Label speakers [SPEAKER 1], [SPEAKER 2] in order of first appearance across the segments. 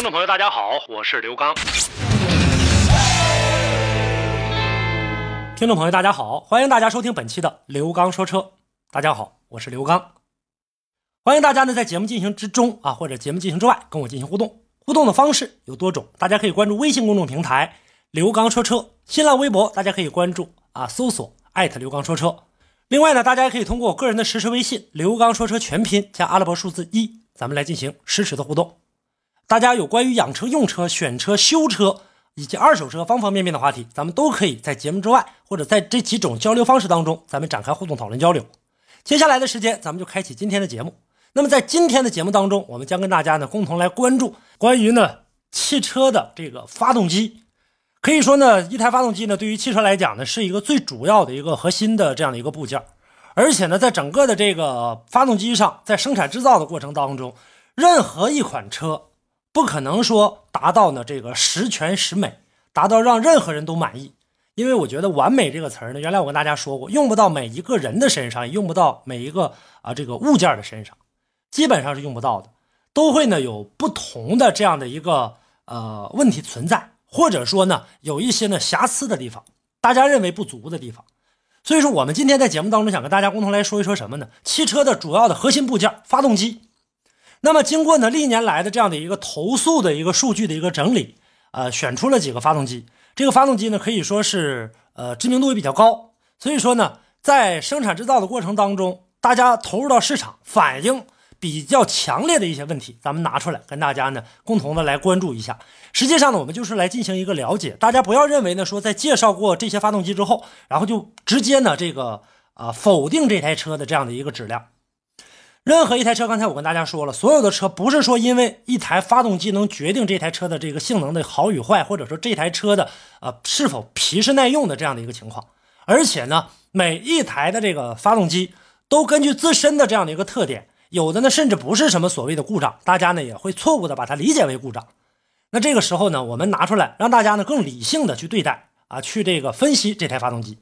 [SPEAKER 1] 听众朋友，大家好，我是刘刚。听众朋友，大家好，欢迎大家收听本期的刘刚说车。大家好，我是刘刚。欢迎大家呢在节目进行之中啊，或者节目进行之外跟我进行互动。互动的方式有多种，大家可以关注微信公众平台“刘刚说车”，新浪微博大家可以关注啊，搜索艾特刘刚说车。另外呢，大家也可以通过我个人的实时微信“刘刚说车全拼”加阿拉伯数字一，咱们来进行实时的互动。大家有关于养车、用车、选车、修车以及二手车方方面面的话题，咱们都可以在节目之外或者在这几种交流方式当中，咱们展开互动讨论交流。接下来的时间，咱们就开启今天的节目。那么在今天的节目当中，我们将跟大家呢共同来关注关于呢汽车的这个发动机。可以说呢，一台发动机呢，对于汽车来讲呢，是一个最主要的一个核心的这样的一个部件。而且呢，在整个的这个发动机上，在生产制造的过程当中，任何一款车不可能说达到呢这个十全十美，达到让任何人都满意。因为我觉得“完美”这个词儿呢，原来我跟大家说过，用不到每一个人的身上，也用不到每一个啊这个物件的身上，基本上是用不到的，都会呢有不同的这样的一个呃问题存在。或者说呢，有一些呢瑕疵的地方，大家认为不足的地方，所以说我们今天在节目当中想跟大家共同来说一说什么呢？汽车的主要的核心部件——发动机。那么经过呢历年来的这样的一个投诉的一个数据的一个整理，呃，选出了几个发动机。这个发动机呢可以说是呃知名度也比较高，所以说呢在生产制造的过程当中，大家投入到市场反映。比较强烈的一些问题，咱们拿出来跟大家呢共同的来关注一下。实际上呢，我们就是来进行一个了解。大家不要认为呢说在介绍过这些发动机之后，然后就直接呢这个啊否定这台车的这样的一个质量。任何一台车，刚才我跟大家说了，所有的车不是说因为一台发动机能决定这台车的这个性能的好与坏，或者说这台车的呃是否皮实耐用的这样的一个情况。而且呢，每一台的这个发动机都根据自身的这样的一个特点。有的呢，甚至不是什么所谓的故障，大家呢也会错误的把它理解为故障。那这个时候呢，我们拿出来让大家呢更理性的去对待啊，去这个分析这台发动机。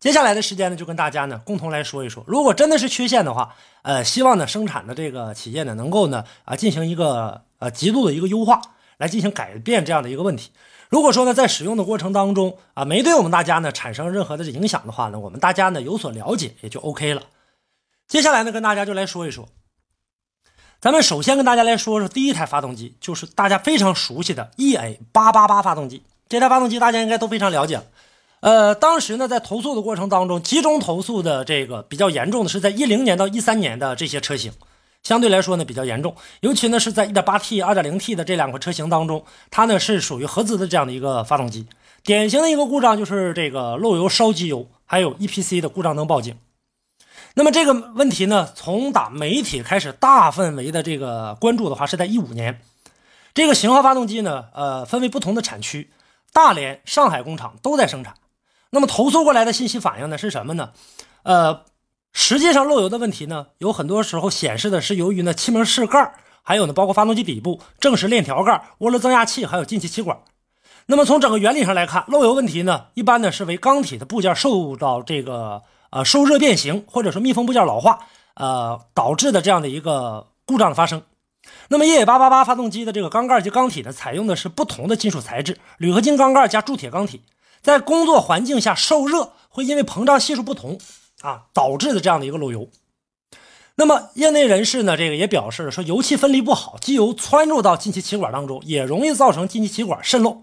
[SPEAKER 1] 接下来的时间呢，就跟大家呢共同来说一说，如果真的是缺陷的话，呃，希望呢生产的这个企业呢能够呢啊进行一个呃极度的一个优化，来进行改变这样的一个问题。如果说呢在使用的过程当中啊没对我们大家呢产生任何的影响的话呢，我们大家呢有所了解也就 OK 了。接下来呢，跟大家就来说一说，咱们首先跟大家来说说第一台发动机，就是大家非常熟悉的 EA 八八八发动机。这台发动机大家应该都非常了解了。呃，当时呢，在投诉的过程当中，集中投诉的这个比较严重的是在一零年到一三年的这些车型，相对来说呢比较严重。尤其呢是在 1.8T、2.0T 的这两款车型当中，它呢是属于合资的这样的一个发动机。典型的一个故障就是这个漏油烧机油，还有 EPC 的故障灯报警。那么这个问题呢，从打媒体开始大范围的这个关注的话，是在一五年。这个型号发动机呢，呃，分为不同的产区，大连、上海工厂都在生产。那么投诉过来的信息反映的是什么呢？呃，实际上漏油的问题呢，有很多时候显示的是由于呢气门室盖，还有呢包括发动机底部正时链条盖、涡轮增压器，还有进气气管。那么从整个原理上来看，漏油问题呢，一般呢是为钢体的部件受到这个。呃，受热变形或者说密封部件老化，呃，导致的这样的一个故障的发生。那么，越野888发动机的这个缸盖及缸体呢，采用的是不同的金属材质，铝合金缸盖加铸铁缸体，在工作环境下受热会因为膨胀系数不同啊，导致的这样的一个漏油。那么，业内人士呢，这个也表示说，油气分离不好，机油窜入到进气气管当中，也容易造成进气气管渗漏。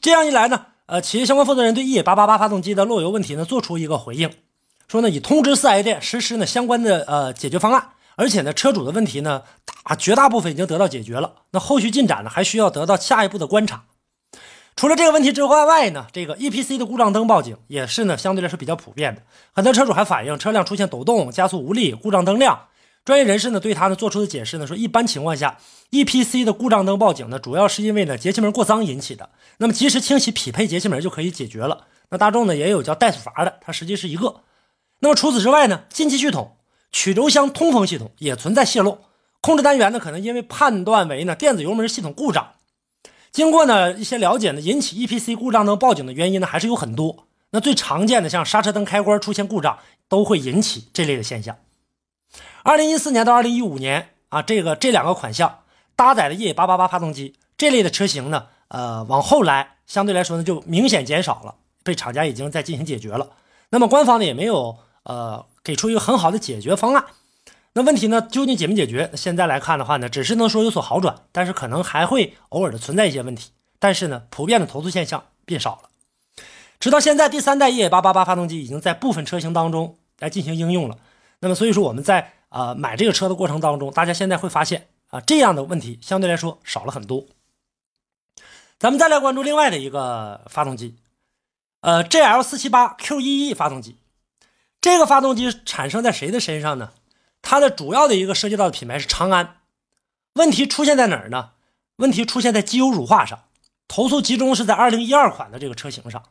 [SPEAKER 1] 这样一来呢？呃，企业相关负责人对越野888发动机的漏油问题呢做出一个回应，说呢已通知四 S 店实施呢相关的呃解决方案，而且呢车主的问题呢大绝大部分已经得到解决了，那后续进展呢还需要得到下一步的观察。除了这个问题之外外呢，这个 EPC 的故障灯报警也是呢相对来说比较普遍的，很多车主还反映车辆出现抖动、加速无力、故障灯亮，专业人士呢对他呢做出的解释呢说，一般情况下，EPC 的故障灯报警呢主要是因为呢节气门过脏引起的，那么及时清洗匹配节气门就可以解决了。那大众呢也有叫怠速阀的，它实际是一个。那么除此之外呢，进气系统、曲轴箱通风系统也存在泄漏，控制单元呢可能因为判断为呢电子油门系统故障。经过呢一些了解呢，引起 EPC 故障灯报警的原因呢还是有很多。那最常见的像刹车灯开关出现故障，都会引起这类的现象。二零一四年到二零一五年啊，这个这两个款项搭载的 EA 八八八发动机这类的车型呢，呃，往后来相对来说呢就明显减少了，被厂家已经在进行解决了。那么官方呢也没有呃给出一个很好的解决方案。那问题呢究竟解没解决？现在来看的话呢，只是能说有所好转，但是可能还会偶尔的存在一些问题。但是呢，普遍的投诉现象变少了。直到现在，第三代 EA 八八八发动机已经在部分车型当中来进行应用了。那么所以说我们在啊，买这个车的过程当中，大家现在会发现啊，这样的问题相对来说少了很多。咱们再来关注另外的一个发动机，呃，GL 四七八 QEE 发动机。这个发动机产生在谁的身上呢？它的主要的一个涉及到的品牌是长安。问题出现在哪儿呢？问题出现在机油乳化上，投诉集中是在二零一二款的这个车型上。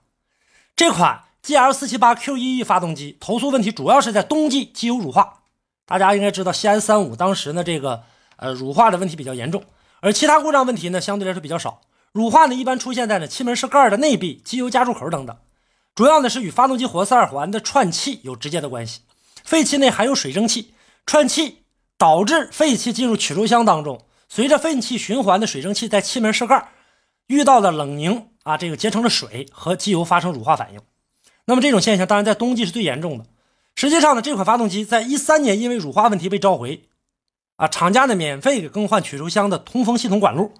[SPEAKER 1] 这款 GL 四七八 QEE 发动机投诉问题主要是在冬季机油乳化。大家应该知道，西安三五当时呢，这个呃乳化的问题比较严重，而其他故障问题呢，相对来说比较少。乳化呢，一般出现在呢气门室盖的内壁、机油加注口等等，主要呢是与发动机活塞环的串气有直接的关系。废气内含有水蒸气，串气导致废气进入曲轴箱当中，随着废气循环的水蒸气在气门室盖遇到的冷凝啊，这个结成了水和机油发生乳化反应。那么这种现象当然在冬季是最严重的。实际上呢，这款发动机在一三年因为乳化问题被召回，啊，厂家呢免费给更换曲轴箱的通风系统管路，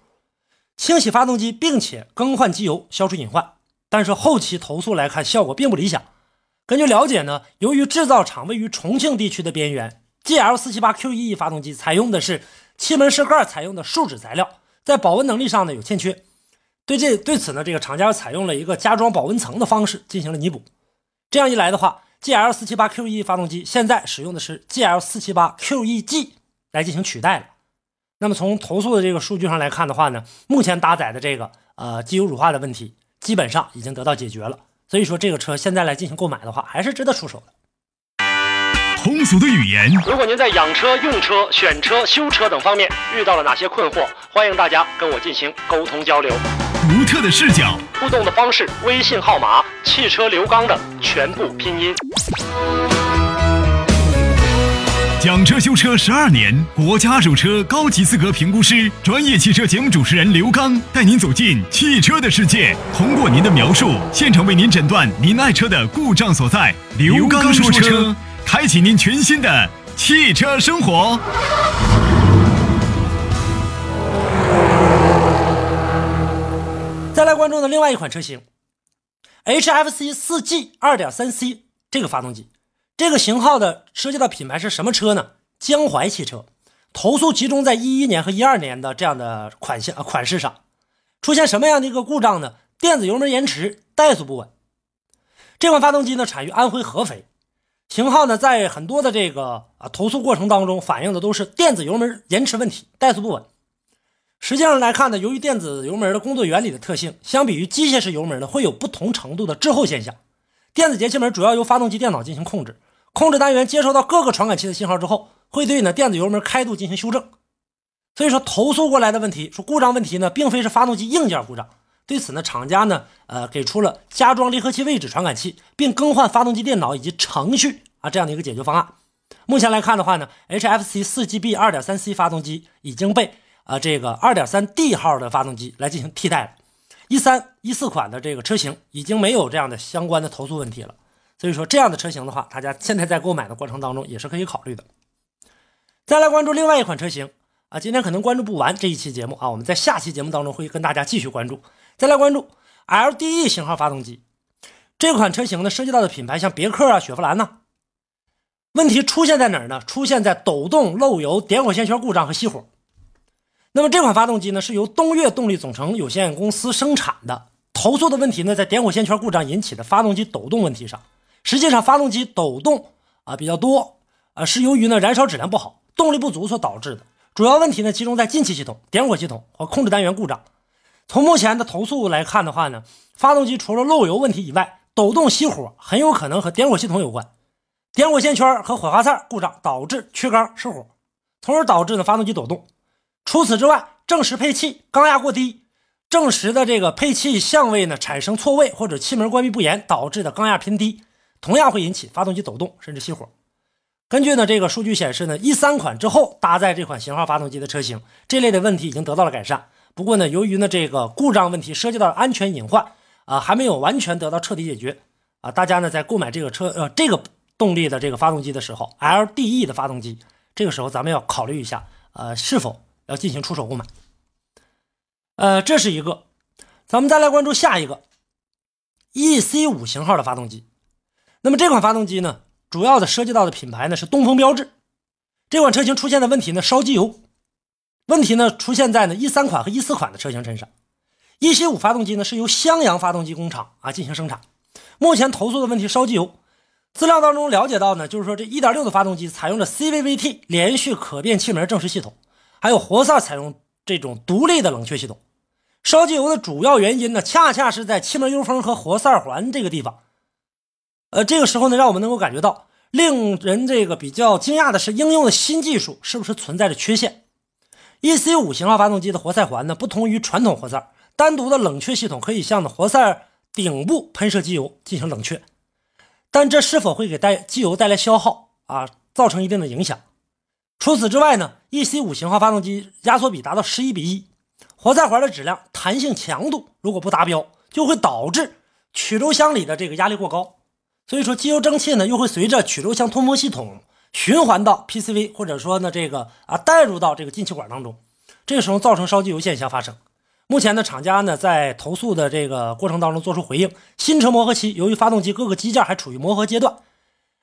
[SPEAKER 1] 清洗发动机，并且更换机油，消除隐患。但是后期投诉来看，效果并不理想。根据了解呢，由于制造厂位于重庆地区的边缘，GL 四七八 QEE 发动机采用的是气门室盖采用的树脂材料，在保温能力上呢有欠缺。对这对此呢，这个厂家采用了一个加装保温层的方式进行了弥补。这样一来的话。GL 四七八 QE 发动机现在使用的是 GL 四七八 QEG 来进行取代了。那么从投诉的这个数据上来看的话呢，目前搭载的这个呃机油乳化的问题基本上已经得到解决了。所以说这个车现在来进行购买的话，还是值得出手的。
[SPEAKER 2] 通俗的语言。
[SPEAKER 1] 如果您在养车、用车、选车、修车等方面遇到了哪些困惑，欢迎大家跟我进行沟通交流。
[SPEAKER 2] 独特的视角，
[SPEAKER 1] 互动的方式，微信号码：汽车刘刚的全部拼音。
[SPEAKER 2] 讲车修车十二年，国家二手车高级资格评估师，专业汽车节目主持人刘刚带您走进汽车的世界，通过您的描述，现场为您诊断您爱车的故障所在。刘刚说车，开启您全新的汽车生活。
[SPEAKER 1] 再来关注的另外一款车型，HFC 四 G 二点三 C 这个发动机。这个型号的涉及到品牌是什么车呢？江淮汽车，投诉集中在一一年和一二年的这样的款项款式上，出现什么样的一个故障呢？电子油门延迟，怠速不稳。这款发动机呢产于安徽合肥，型号呢在很多的这个啊投诉过程当中反映的都是电子油门延迟问题，怠速不稳。实际上来看呢，由于电子油门的工作原理的特性，相比于机械式油门呢会有不同程度的滞后现象。电子节气门主要由发动机电脑进行控制。控制单元接收到各个传感器的信号之后，会对呢电子油门开度进行修正。所以说投诉过来的问题，说故障问题呢，并非是发动机硬件故障。对此呢，厂家呢，呃，给出了加装离合器位置传感器，并更换发动机电脑以及程序啊这样的一个解决方案。目前来看的话呢，HFC 4GB 2.3C 发动机已经被啊这个 2.3D 号的发动机来进行替代了。一三一四款的这个车型已经没有这样的相关的投诉问题了。所以说，这样的车型的话，大家现在在购买的过程当中也是可以考虑的。再来关注另外一款车型啊，今天可能关注不完这一期节目啊，我们在下期节目当中会跟大家继续关注。再来关注 LDE 型号发动机这款车型呢，涉及到的品牌像别克啊、雪佛兰呐。问题出现在哪儿呢？出现在抖动、漏油、点火线圈故障和熄火。那么这款发动机呢，是由东岳动力总成有限公司生产的。投诉的问题呢，在点火线圈故障引起的发动机抖动问题上。实际上，发动机抖动啊比较多，啊是由于呢燃烧质量不好，动力不足所导致的。主要问题呢集中在进气系统、点火系统和控制单元故障。从目前的投诉来看的话呢，发动机除了漏油问题以外，抖动熄火很有可能和点火系统有关。点火线圈和火花塞故障导致缺缸失火，从而导致呢发动机抖动。除此之外，正时配气缸压过低，正时的这个配气相位呢产生错位，或者气门关闭不严导致的缸压偏低，同样会引起发动机抖动甚至熄火。根据呢这个数据显示呢，一三款之后搭载这款型号发动机的车型，这类的问题已经得到了改善。不过呢，由于呢这个故障问题涉及到安全隐患啊，还没有完全得到彻底解决啊，大家呢在购买这个车呃这个动力的这个发动机的时候，LDE 的发动机，这个时候咱们要考虑一下，呃是否要进行出手购买。呃，这是一个，咱们再来关注下一个，EC 五型号的发动机。那么这款发动机呢，主要的涉及到的品牌呢是东风标致。这款车型出现的问题呢，烧机油。问题呢出现在呢一三款和一四款的车型身上。EC 五发动机呢是由襄阳发动机工厂啊进行生产。目前投诉的问题烧机油。资料当中了解到呢，就是说这1.6的发动机采用了 CVVT 连续可变气门正时系统，还有活塞采用这种独立的冷却系统。烧机油的主要原因呢，恰恰是在气门油封和活塞环这个地方。呃，这个时候呢，让我们能够感觉到，令人这个比较惊讶的是，应用的新技术是不是存在着缺陷？EC 五型号发动机的活塞环呢，不同于传统活塞，单独的冷却系统可以向的活塞顶部喷射机油进行冷却，但这是否会给带机油带来消耗啊，造成一定的影响？除此之外呢，EC 五型号发动机压缩比达到十一比一。活塞环的质量、弹性强度如果不达标，就会导致曲轴箱里的这个压力过高，所以说机油蒸汽呢又会随着曲轴箱通风系统循环到 PCV，或者说呢这个啊带入到这个进气管当中，这个时候造成烧机油现象发生。目前呢厂家呢在投诉的这个过程当中做出回应，新车磨合期由于发动机各个机件还处于磨合阶段，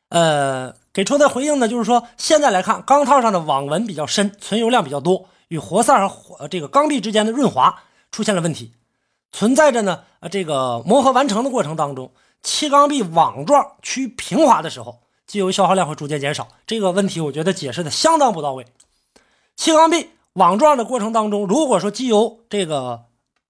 [SPEAKER 1] 呃给出的回应呢就是说现在来看钢套上的网纹比较深，存油量比较多。与活塞和这个缸壁之间的润滑出现了问题，存在着呢。呃，这个磨合完成的过程当中，气缸壁网状趋平滑的时候，机油消耗量会逐渐减少。这个问题我觉得解释的相当不到位。气缸壁网状的过程当中，如果说机油这个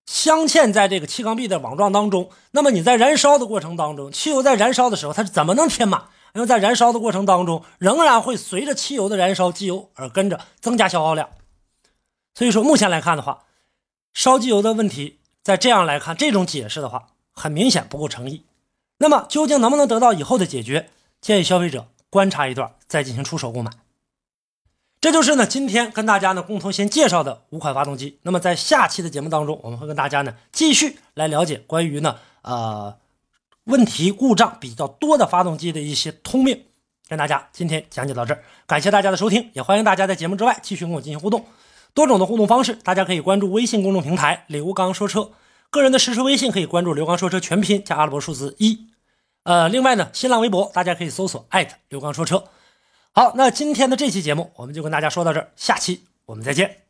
[SPEAKER 1] 镶嵌在这个气缸壁的网状当中，那么你在燃烧的过程当中，汽油在燃烧的时候，它是怎么能填满？因为在燃烧的过程当中，仍然会随着汽油的燃烧，机油而跟着增加消耗量。所以说，目前来看的话，烧机油的问题，在这样来看，这种解释的话，很明显不够诚意。那么，究竟能不能得到以后的解决？建议消费者观察一段，再进行出手购买。这就是呢，今天跟大家呢共同先介绍的五款发动机。那么，在下期的节目当中，我们会跟大家呢继续来了解关于呢呃问题故障比较多的发动机的一些通病。跟大家今天讲解到这儿，感谢大家的收听，也欢迎大家在节目之外继续跟我进行互动。多种的互动方式，大家可以关注微信公众平台“刘刚说车”，个人的实时微信可以关注“刘刚说车”全拼加阿拉伯数字一。呃，另外呢，新浪微博大家可以搜索艾特刘刚说车。好，那今天的这期节目我们就跟大家说到这儿，下期我们再见。